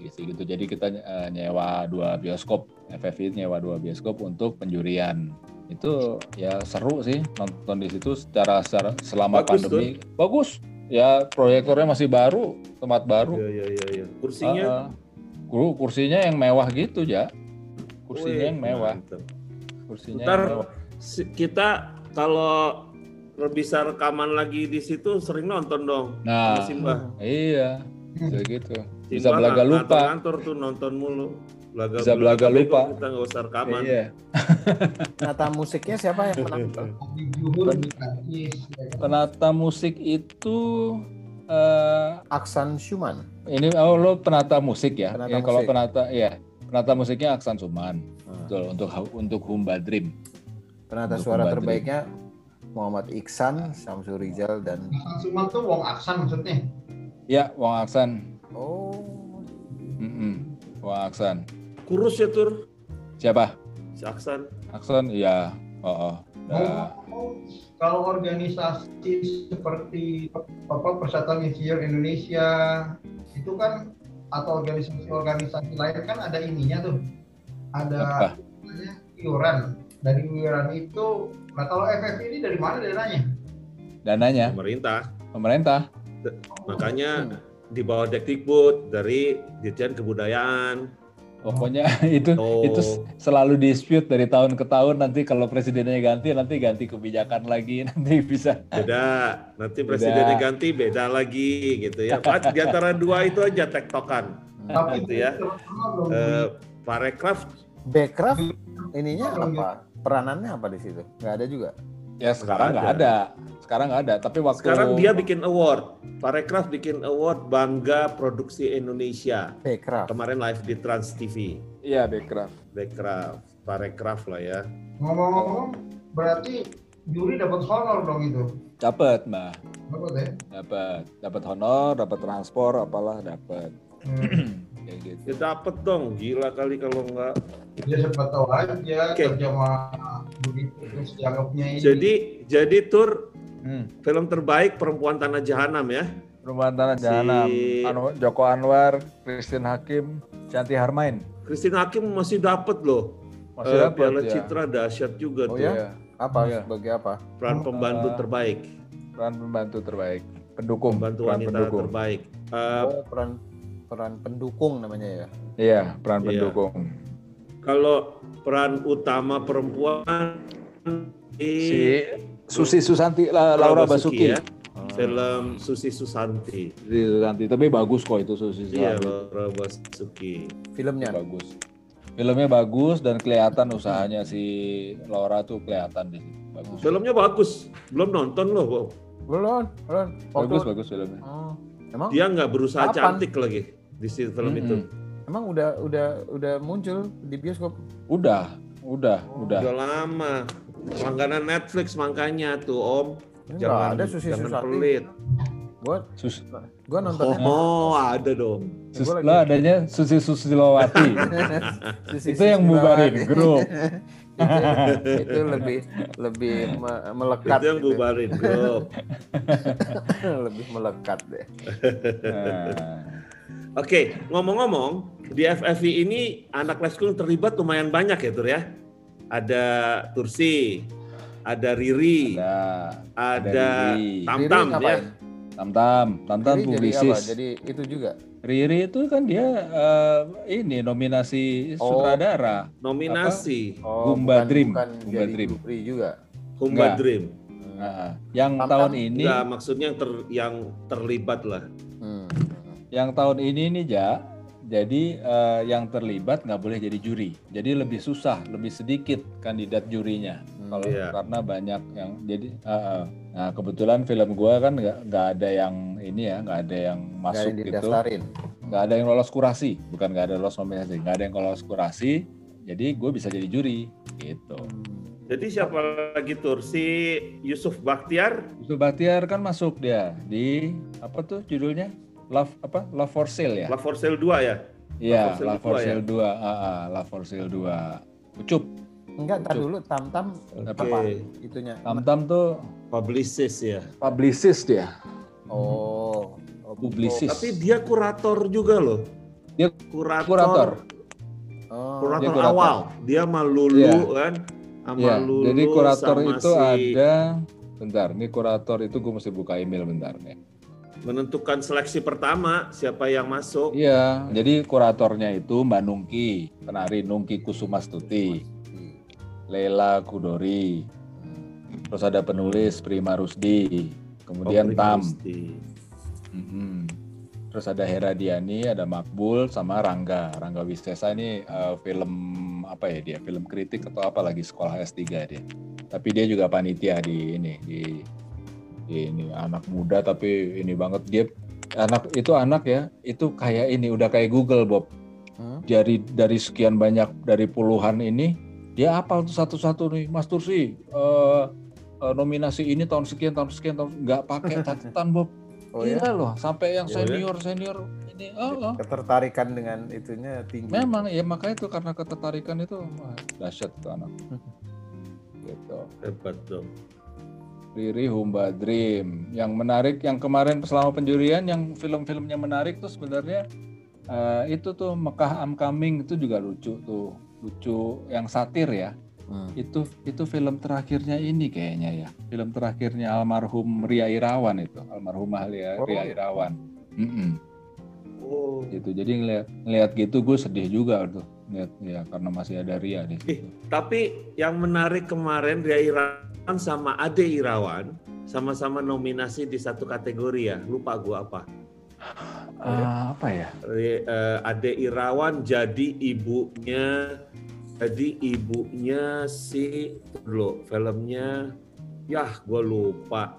Diisi gitu. Jadi kita eh, nyewa dua bioskop FFI nyewa dua bioskop untuk penjurian. Itu ya seru sih nonton di situ secara, secara selama Bagus pandemi. Bagus ya proyektornya masih baru tempat baru Iya, iya, iya, iya. Kursinya. Kur- kursinya yang mewah gitu ya kursinya wih, yang mewah mantep. kursinya Ntar yang mewah si- kita kalau bisa rekaman lagi di situ sering nonton dong. nah sama Simbah. iya bisa gitu bisa belaga lupa Ngantor tuh nonton mulu. Belaga, Bisa belaga lupa. Kita nggak usah rekaman. iya Penata musiknya siapa yang menang? Penata musik itu eh Aksan Schumann. ini oh lo penata musik ya Penata Ya, kalau musik. penata ya penata musiknya Aksan Suman Hmm. betul untuk untuk Humba Dream Penata Untuk suara pembantu. terbaiknya Muhammad Iksan, Samsu Rizal dan Aksan Suman tuh Wong Aksan maksudnya. ya Wong Aksan oh Mm-mm, Wong Aksan Kurus ya tur siapa si Aksan. Aksan iya oh, oh. Nah, Oh, kalau organisasi seperti apa Persatuan Insinyur Indonesia itu kan atau organisasi-organisasi lain kan ada ininya tuh. Ada iuran. Dari iuran itu, nah kalau FF ini dari mana dananya? dananya Pemerintah. pemerintah Makanya di bawah Dekdikbud dari Dirjen Kebudayaan. Pokoknya itu Oh. itu selalu dispute dari tahun ke tahun nanti kalau presidennya ganti nanti ganti kebijakan lagi nanti bisa Beda. Nanti Beda. presidennya ganti beda lagi gitu ya. Pak, di antara dua itu aja tektokan. Tapi Gitu ya. belum Eh, Parekraf Backcraft ininya apa? Peranannya apa di situ? Nggak ada juga. ya sekarang Nggak nggak ada. Sekarang nggak ada tapi waktu sekarang dia bikin award. Parekraf bikin award Bangga Produksi Indonesia. Backcraft. Kemarin live di Trans TV. iya backcraft Parekraf, Parekraf lah ya. ngomong-ngomong berarti juri dapat honor dong itu. dapat mbak Dapat ya? dapat dapat honor dapat transport apalah dapat Hmm. kayak gitu Ya dapet dong, gila kali kalau enggak. Ya siapa tahu aja Oke. kerja sama begitu terus dianggapnya ini. Jadi jadi tur hmm. film terbaik Perempuan Tanah Jahanam ya. Perumahan Tanah Si- Jahanam Anu- Joko Anwar Christine Hakim Canti Harmain Christine Hakim masih dapet loh. masih Eh, dapat Piala ya Citra dahsyat juga Oh tuh. ya? Iya. Apa? Iya. Sebagai apa? Peran pembantu Eh, terbaik, peran pembantu terbaik pendukung pembantu peran wanita pendukung terbaik. Eh, Oh, peran peran pendukung namanya ya. iya peran Iya. pendukung kalau peran utama perempuan Si Susi Susanti, La- Laura Basuki. ya. Film Susi Susanti. Susi Susanti, tapi bagus kok itu Susi Iya, Susanti. Laura Basuki. Filmnya. Bagus. Filmnya bagus dan kelihatan usahanya si Laura tuh kelihatan di. Bagus. Filmnya bagus. Belum nonton loh. Bob. Belum, belum. Waktu- Bagus bagus filmnya. Oh, emang Dia nggak berusaha Kapan? cantik lagi di si film itu. Mm-mm. emang udah udah udah muncul di bioskop. Udah, udah, udah. Udah lama. Langganan Netflix makanya tuh Om. Enggak Jangan, ada Susi jangan Susati. pelit. Gua Sus, gua nontonnya Oh, ada dong. sus, Gua lagi- lah adanya Susi Susilowati. Susi itu yang bubarin grup. itu, itu lebih lebih me- melekat Itu yang gitu. bubarin grup. lebih melekat deh. Nah, Oke, ngomong-ngomong, di FFI ini anak leskul terlibat lumayan banyak ya, Tur ya. Ada Tursi, ada Riri, ada ada Riri. Tamtam Riri ya. Tamtam, Tamtam Jadi, jadi apa? publisis. Jadi itu juga. Riri itu kan dia eh, ini nominasi Oh. sutradara. Nominasi Oh, Gumba bukan- Dream. Bukan Gumba jadi Dream. Juga. Enggak. Dream. Nah, yang Tamtam. tahun ini, Enggak, maksudnya yang, ter- yang terlibat lah. Hmm. yang tahun ini nih ja, jadi eh, yang terlibat nggak boleh jadi juri. Jadi lebih susah, lebih sedikit kandidat jurinya. Kalau Iya. karena banyak yang jadi, eh, eh. nah kebetulan film gua kan nggak ada yang ini ya, nggak ada yang masuk yang gitu, didaftarin. nggak ada yang lolos kurasi, bukan nggak ada lolos nominasi, nggak ada yang lolos kurasi. Jadi gue bisa jadi juri gitu. Jadi siapa lagi Tur? Si Yusuf Baktiar? Yusuf Bahtiar kan masuk dia di apa tuh judulnya? Love apa? Love for Sale ya? La for Sale 2 ya? Iya, La La for Sale Sale 2. Ah, ah, La for Sale 2. Ucup. Enggak, tar dulu tam-tam Oke. apa itunya. Tam-tam tuh Publicist ya. publicist dia. Oh, oh, Publisis. Tapi dia kurator juga loh. Dia kurator. Kurator. Oh, Kurator Dia kurator. awal. Dia sama Lulu Iya. kan. Sama Iya, Lulu jadi kurator sama itu si- ada bentar, ini kurator itu gue mesti buka email bentar nih. Menentukan seleksi pertama siapa yang masuk. Iya, jadi kuratornya itu Mbak Nungki, penari Nungki Kusumastuti, Lela Kudori, terus ada penulis Prima Rusdi, kemudian Oh, Tam, Kristi. Mhm. terus ada Hera Diani, ada Makbul, sama Rangga. Rangga Wisesa ini eh, film apa ya dia? Film kritik atau apa lagi sekolah S3 dia. Tapi dia juga panitia di ini di ini anak muda tapi ini banget dia anak itu anak ya itu kayak ini udah kayak Google Bob. Hmm? Dari dari sekian banyak dari puluhan ini dia apal tuh satu-satu nih Mas Tursi eh, eh, nominasi ini tahun sekian tahun sekian tahun nggak pakai catatan Bob. Oh ya, Gila loh, sampai yang Oh ya? senior senior ini, oh, oh. ketertarikan dengan itunya tinggi. memang ya makanya itu karena ketertarikan itu wah, dahsyat itu anak. gitu. Hebat dong. Riri Humba Dream. Yang menarik, yang kemarin selama penjurian, yang film-filmnya menarik tuh sebenarnya eh, itu tuh Mekah I'm Coming itu juga lucu tuh, lucu yang satir ya. Hmm. Itu itu film terakhirnya ini kayaknya ya, film terakhirnya almarhum Ria Irawan itu, almarhumah Ria, Oh. Ria Irawan. Mm-mm. Oh. gitu jadi ngeliat ngeliat gitu gue sedih juga tuh ngeliat ya karena masih ada Ria di situ. tapi yang menarik kemarin Ria Irawan sama Ade Irawan sama-sama nominasi di satu kategori ya. Lupa gua apa. Ah, apa ya eh, Ade Irawan jadi ibunya jadi ibunya si dulu filmnya ya gue lupa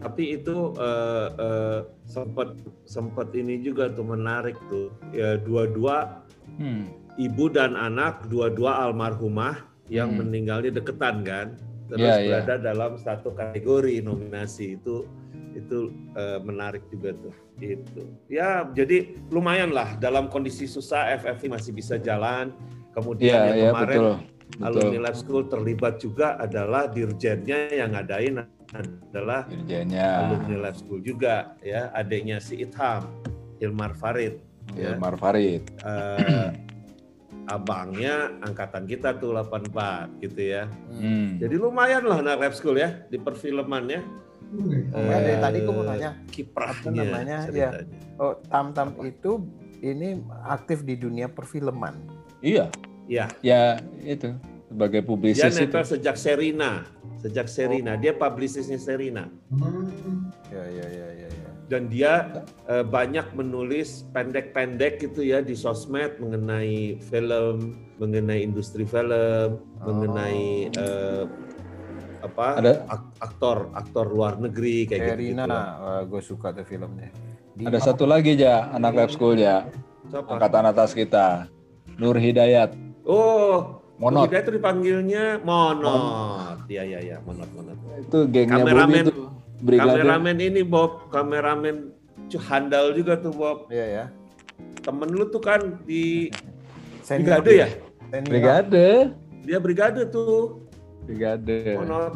tapi itu eh, eh, sempat sempat ini juga tuh menarik tuh ya dua-dua hmm. Ibu dan anak dua-dua almarhumah yang Hmm. meninggalnya deketan kan? Terus Iya, iya. berada dalam satu kategori nominasi. Itu itu eh, menarik juga tuh. Itu. Ya jadi lumayan lah. Dalam kondisi susah FFI masih bisa jalan. Kemudian Iya yang iya kemarin betul. betul. alumni lab school terlibat juga adalah dirjennya yang ngadain adalah dirjennya. alumni lab school juga ya. Adiknya si Itham Hilmar Farid ya. Ilmar Farid. Eh, abangnya angkatan kita tuh 84 gitu ya. hmm. Jadi lumayan lah anak lab school ya di perfilman ya. Oh, ya, dari tadi gue mau Eh, nanya, kiprahnya Apa namanya, ya. oh tam-tam itu ini aktif di dunia perfilman. iya Ya, ya itu sebagai dia publisis itu nempel sejak Serina. sejak Serina. Dia publisisnya Serina. Hmm. Ya, ya, ya, ya, ya. Dan dia eh, banyak menulis pendek-pendek gitu ya di sosmed mengenai film, mengenai industri film, Oh. mengenai eh, apa Ada- ak- aktor aktor luar negeri kayak gitu. Serina, gue suka tuh filmnya. Di- Ada satu lagi ja, anak lab school ya, Siapa? angkatan atas kita, Nur Hidayat. Oh, Monot. Kita itu dipanggilnya Monot. Iya iya iya, Monot Monot. Itu gengnya Kameramen. Bobby tuh. Brigade. Kameramen ini Bob, kameramen handal juga tuh Bob. Iya ya. Temen lu tuh kan di Senior. brigade ya? Senior. Brigade. Dia brigade tuh. Brigade. Monot.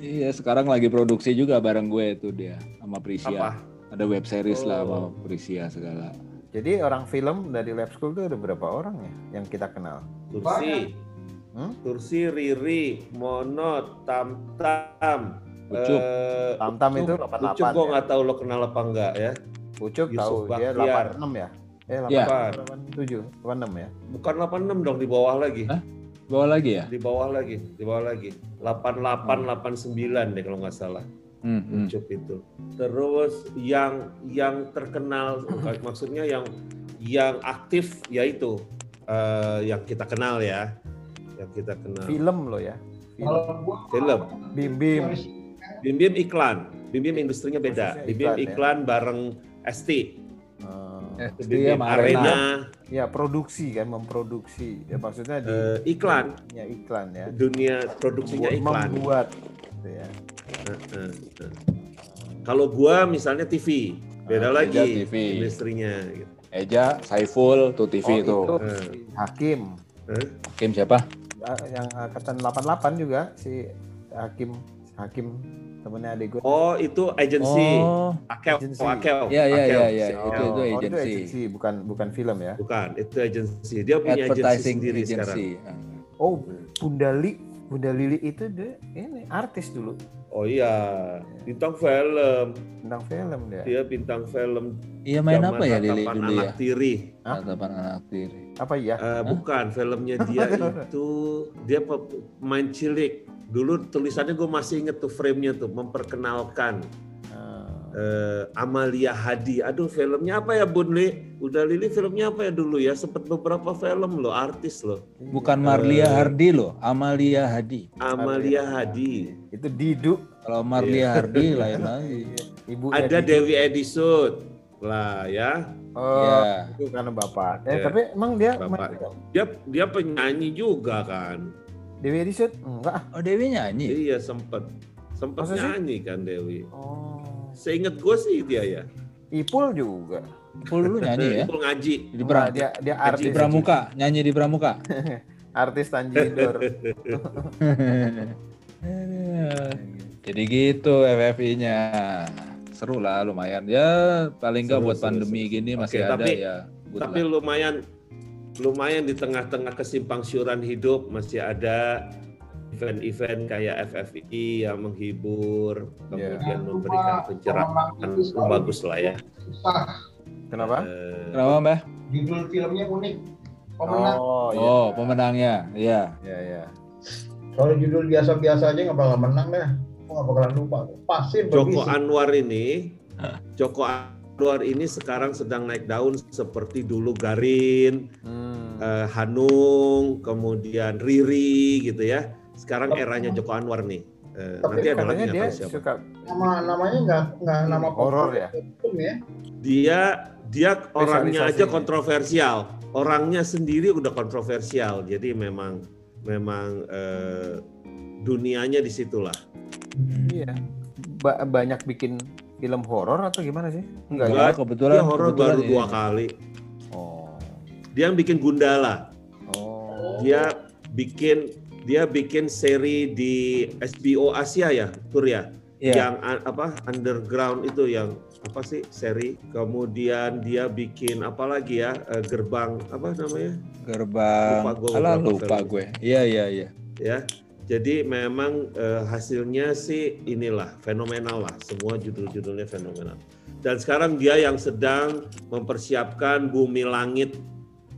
Iya, sekarang lagi produksi juga bareng gue itu dia sama Prisia. Apa? Ada web series lah sama Oh. Prisia segala. Jadi orang film dari lab school tuh ada berapa orang ya yang kita kenal? Tursi. Hmm? Tursi, Riri, Monot, Tam Tam. Ucup. Eh, Tam-tam itu Ucup 88 gue ya. nggak tahu lo kenal apa enggak ya. Ucup Yusuf tahu dia Baktiar. 86 ya. Eh Iya. 87, 86 ya. Bukan 86 dong di bawah lagi. Hah? Bawa lagi ya? Di bawah lagi, di bawah lagi. 88 89 deh kalau nggak salah. Hmm, hmm. Ucup itu. Terus yang yang terkenal maksudnya yang yang aktif yaitu eh, yang kita kenal ya. Yang kita kenal. Film lo ya. Film. Film. Bim Bim. Bim Bim iklan. Bim Bim industrinya beda. Khususnya Bim Bim iklan, ya. bareng ST. Eh, Eh, Bim sama Arena. Arena. ya produksi kan memproduksi. Ya maksudnya di eh, iklan. ya iklan ya. Dunia produksinya Buat- iklan. Membuat gitu ya. Kalau gua misalnya TV, beda Ah, lagi Eja TV. industrinya. Gitu. Eja, Saiful, tuh TV Oh, tuh. itu Eh. Hakim. Hakim siapa? Ah, yang angkatan 88 juga si Hakim Hakim temennya adik gue. Oh itu agensi. Oh, Akel. Agensi. Oh, Akel. Iya, iya, iya, iya. Itu- Akel. itu oh, agensi. bukan bukan film ya. Bukan, itu agensi. Dia punya agensi advertising sendiri sekarang. agency. Oh, Bunda Li, Bunda Lili itu dia ini artis dulu Oh iya, bintang film. tentang film dia. Dia bintang film. Iya main apa ya Lili dulu ya? Anak Tiri. Hah? Tatapan anak tiri. Apa ya? Eh, bukan, filmnya dia itu dia pemain cilik. Dulu tulisannya gue masih inget tuh frame-nya tuh memperkenalkan Ah, eh, Amalia Hadi. Aduh, filmnya apa ya Bun Li? Udah Lili filmnya apa ya dulu ya? Sempet beberapa film loh, artis loh. Bukan Marlia Hardi loh, Amalia Hadi. Amalia Hadi. itu Didu. Kalau Marlia Hardi lain lagi. Ibu Ada Dewi Edisut lah ya. Oh, Ya. itu karena bapak. Eh, Ya. tapi emang dia Bapak. main? Dia dia penyanyi juga kan. Dewi Edisut? Enggak. Oh Dewi nyanyi. Iya sempet sempet Masa sih? nyanyi kan Dewi. Oh. Seinget gue sih dia ya. Ipul juga. Ipul dulu nyanyi ya. Ipul ngaji. Di, pra, dia dia artis di Pramuka, nyanyi di Pramuka. artis Tanjidor. Jadi gitu FFI-nya. Seru lah lumayan. Ya paling nggak buat seru, pandemi seru. gini Oke, masih ada tapi- ya. good Tapi lah. lumayan lumayan di tengah-tengah kesimpang siuran hidup masih ada event-event kayak FFI yang menghibur, kemudian memberikan pencerahan itu bagus lah ya. susah Kenapa? Eh, Kenapa Mbah? judul filmnya unik pemenang Oh, iya. Oh pemenangnya, iya. Iya, iya. kalau judul biasa-biasa aja nggak bakal menang Gua nggak bakalan lupa pasti Joko berbisi. Anwar ini, Joko Anwar ini sekarang sedang naik daun seperti dulu Garin, Hmm. eh, Hanung, kemudian Riri gitu ya. Sekarang eranya Joko Anwar nih. Eh, Tapi nanti ada lagi dia tahu siapa. suka nama namanya nggak nggak nama Horor ya? ya Dia dia orangnya aja kontroversial. Orangnya sendiri udah kontroversial. Jadi memang memang eh, dunianya di situlah. Iya. Ba- banyak bikin film horor atau gimana sih? Enggak ya? Enggak. Oh, kebetulan Dia horor baru ini. dua kali. Oh. Dia yang bikin Gundala. Oh. Dia bikin dia bikin seri di HBO Asia ya, Tur ya. Iya. Yang apa underground itu yang apa sih seri. Kemudian dia bikin apa lagi ya? eh, gerbang apa namanya? Gerbang. Lupa Alah beberapa lupa film. gue. Iya iya iya. ya. Jadi memang eh, hasilnya sih inilah fenomenal lah. Semua judul-judulnya fenomenal. Dan sekarang dia yang sedang mempersiapkan Bumi Langit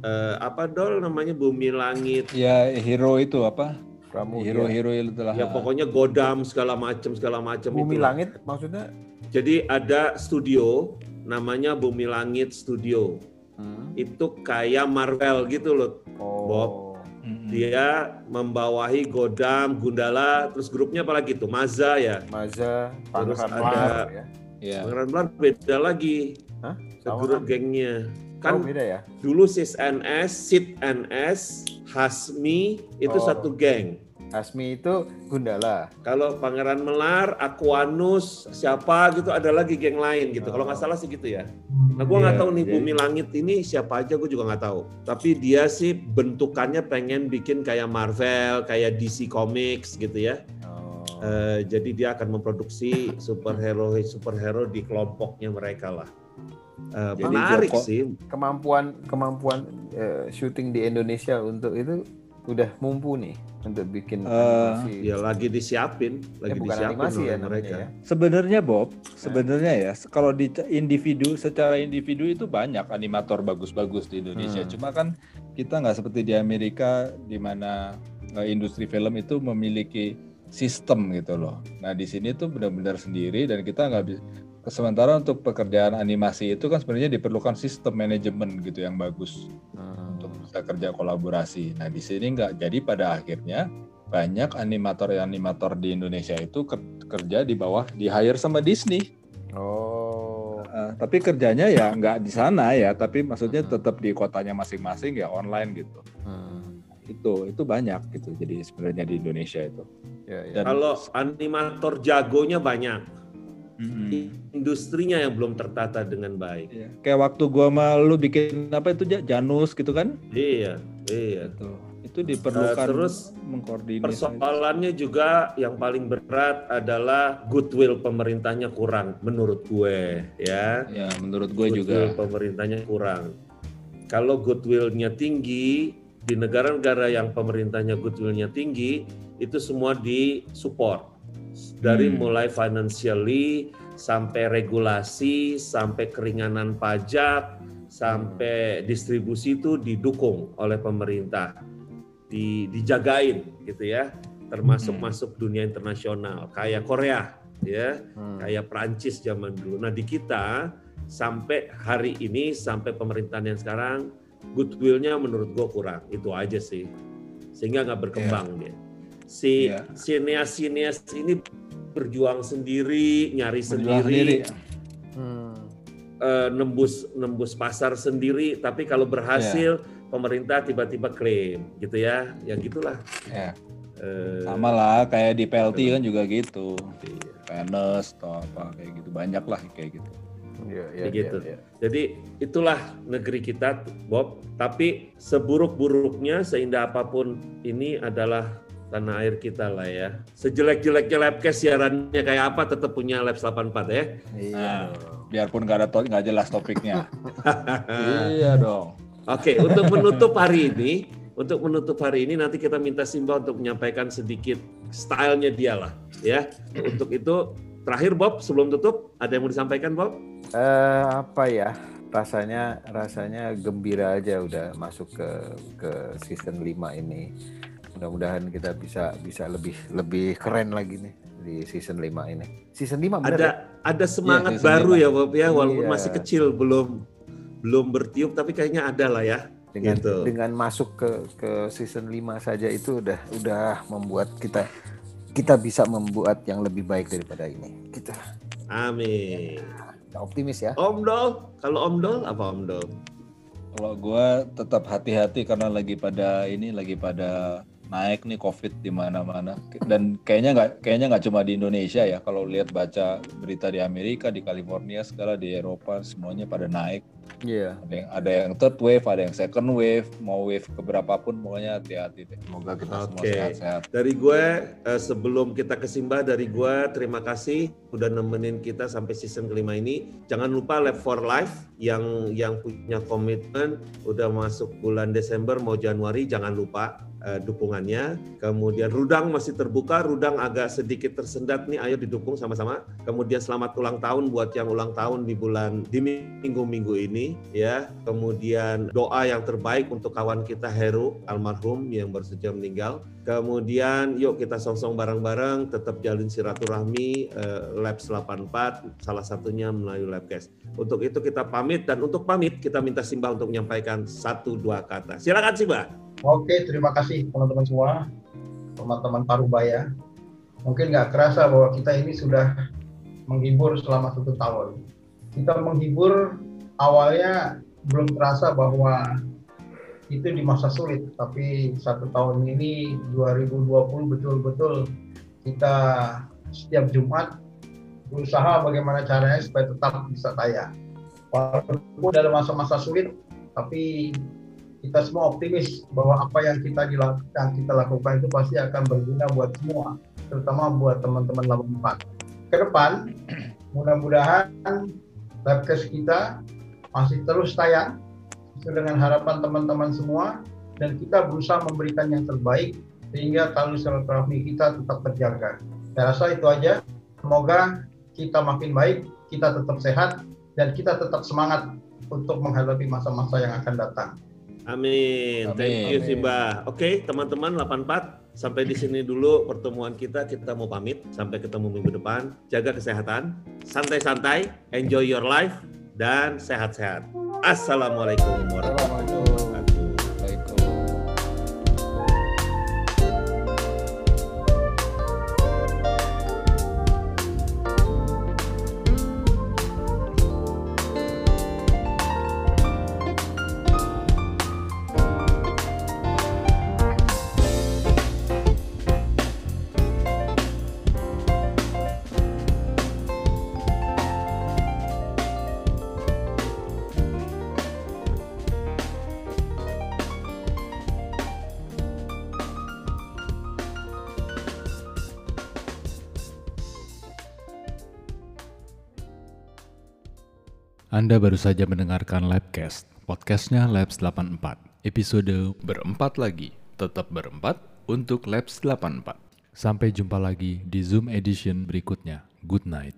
eh, apa dol namanya Bumi Langit Ya hero itu apa? Hero-hero itu lah. Ya pokoknya Godam segala macam segala macam Bumi itu. Langit maksudnya? Jadi ada studio namanya Bumi Langit Studio. Hmm. Itu kayak Marvel gitu loh. Oh. Bob. Mm-mm. Dia membawahi Godam, Gundala, terus grupnya apa lagi tuh? Maza ya. Maza, Terus Pangeran ada- ya. Iya. Pangeran beda lagi. Hah? Grup kan? gengnya. oh, Kan beda ya? dulu Sis NS, Sid NS, Hasmi itu Oh. satu geng. Asmi itu Gundala. Kalau Pangeran Melar, Aquanus, siapa gitu ada lagi geng lain gitu. Kalau nggak salah sih gitu ya. Nah, gue nggak Iya, tahu nih jadi- Bumi Langit ini siapa aja gue juga nggak tahu. Tapi dia sih bentukannya pengen bikin kayak Marvel, kayak DC Comics gitu ya. Oh. Eh, jadi dia akan memproduksi superhero superhero di kelompoknya mereka lah. Eh, Jadi menarik Joko- sih. kemampuan kemampuan eh, syuting di Indonesia untuk itu udah mumpuni untuk bikin Eh, animasi. Ya lagi disiapin, Eh, lagi bukan disiapin animasi oleh ya mereka. ya. Sebenarnya Bob, sebenarnya ya kalau di individu secara individu itu banyak animator bagus-bagus di Indonesia. Hmm. Cuma kan kita nggak seperti di Amerika di mana eh, industri film itu memiliki sistem gitu loh. Nah di sini tuh benar-benar sendiri dan kita nggak bisa. Sementara untuk pekerjaan animasi itu kan sebenarnya diperlukan sistem manajemen gitu yang bagus Hmm. Bisa kerja kolaborasi. Nah di sini nggak. Jadi pada akhirnya banyak animator-animator di Indonesia itu ker- kerja di bawah di hire sama Disney. Oh. Eh, tapi kerjanya ya nggak di sana ya, tapi maksudnya Hmm. tetap di kotanya masing-masing ya online gitu. Hmm. Itu itu banyak gitu. Jadi sebenarnya di Indonesia itu. Ya, ya. Dan- Kalau animator jagonya banyak, Mm-mm. industrinya yang belum tertata dengan baik. Iya. Kayak waktu gua sama lu bikin apa itu Ja- Janus gitu kan? Iya, iya. Itu itu diperlukan Eh, terus mengkoordinasi. Persoalannya juga yang paling berat adalah goodwill pemerintahnya kurang menurut gue ya. Ya menurut gue Goodwill juga. pemerintahnya kurang. Kalau goodwillnya tinggi di negara-negara yang pemerintahnya goodwillnya tinggi itu semua disupport dari Hmm. mulai financially sampai regulasi sampai keringanan pajak sampai distribusi itu didukung oleh pemerintah di dijagain gitu ya termasuk Hmm. masuk dunia internasional kayak Korea ya Hmm. kayak Prancis zaman dulu. Nah di kita sampai hari ini sampai pemerintahan yang sekarang goodwillnya menurut gue kurang itu aja sih sehingga nggak berkembang dia. Si Iya. sineas-sineas ini berjuang sendiri, nyari Berjuang sendiri, Hmm. eh, nembus nembus pasar sendiri. Tapi kalau berhasil pemerintah tiba-tiba klaim gitu ya, ya gitulah. Ya, Eh, sama lah kayak di PLT kan juga gitu. iya. PNS atau apa kayak gitu banyak lah kayak gitu. Ya, ya, Begitu. ya, ya. Jadi itulah negeri kita, Bob. Tapi seburuk-buruknya, seindah apa pun ini adalah tanah air kita lah ya. Sejelek-jeleknya labcast siarannya kayak apa, tetap punya Labs 84 ya. Iya. Nah. Biarpun nggak ada to- nggak jelas topiknya. iya dong. Oke, untuk menutup hari ini, untuk menutup hari ini nanti kita minta Simba untuk menyampaikan sedikit stylenya dia lah, ya. Untuk itu terakhir Bob, sebelum tutup, ada yang mau disampaikan Bob? Eh, apa ya? Rasanya rasanya gembira aja udah masuk ke ke season 5 ini. Mudah-mudahan kita bisa bisa lebih lebih keren lagi nih di season 5 ini. Season 5 bener ada ya? ada semangat season baru lima. ya Bob ya walaupun Iya. masih kecil belum belum bertiup tapi kayaknya ada lah ya dengan gitu. dengan masuk ke ke season 5 saja itu udah udah membuat kita kita bisa membuat yang lebih baik daripada ini. Kita amin kita optimis ya. Om Dol kalau Om Dol apa Om Dol Kalau gue tetap hati-hati karena lagi pada ini lagi pada naik nih COVID di mana-mana. Dan kayaknya nggak kayaknya nggak cuma di Indonesia ya. Kalau lihat baca berita di Amerika di California segala di Eropa semuanya pada naik Iya. ada yang ada yang third wave ada yang second wave mau wave keberapapun pokoknya hati-hati deh. Semoga kita semua Oke. sehat-sehat. Dari gue eh, sebelum kita ke Simba dari gue terima kasih udah nemenin kita sampai season kelima ini. Jangan lupa Lab for Life yang yang punya komitmen udah masuk bulan Desember mau Januari jangan lupa eh, dukungannya. Kemudian Rudang masih terbuka Rudang agak sedikit tersendat nih. Ayo didukung sama-sama. Kemudian selamat ulang tahun buat yang ulang tahun di bulan di minggu-minggu ini ini ya. Kemudian doa yang terbaik untuk kawan kita Heru almarhum yang baru saja meninggal. Kemudian yuk kita song-song bareng-bareng tetap jalin silaturahmi eh, Labs 84 salah satunya melalui Labcast. Untuk itu kita pamit dan untuk pamit kita minta Simba untuk menyampaikan satu dua kata. Silakan Simba. Oke, terima kasih teman-teman semua, teman-teman Parubaya. Mungkin nggak kerasa bahwa kita ini sudah menghibur selama satu tahun. Kita menghibur awalnya belum terasa bahwa itu di masa sulit, tapi satu tahun ini 2020 betul-betul kita setiap Jumat berusaha bagaimana caranya supaya tetap bisa tayang. Walaupun dalam masa-masa sulit, tapi kita semua optimis bahwa apa yang kita dilakukan kita lakukan itu pasti akan berguna buat semua, terutama buat teman-teman 84. Ke depan, mudah-mudahan webcast kita masih terus tayang sesuai dengan harapan teman-teman semua dan kita berusaha memberikan yang terbaik sehingga tali silaturahmi kita tetap terjaga. Saya rasa itu aja. Semoga kita makin baik, kita tetap sehat, dan kita tetap semangat untuk menghadapi masa-masa yang akan datang. Amin. Amin. Thank you. Simba. Oke, teman-teman 84 sampai di sini dulu pertemuan kita. Kita mau pamit sampai ketemu minggu depan. Jaga kesehatan, santai-santai, enjoy your life dan sehat-sehat. Assalamualaikum warahmatullahi wabarakatuh. Anda baru saja mendengarkan Labcast, podcastnya Labs 84, episode berempat lagi, tetap berempat untuk Labs 84. Sampai jumpa lagi di Zoom edition berikutnya. Good night.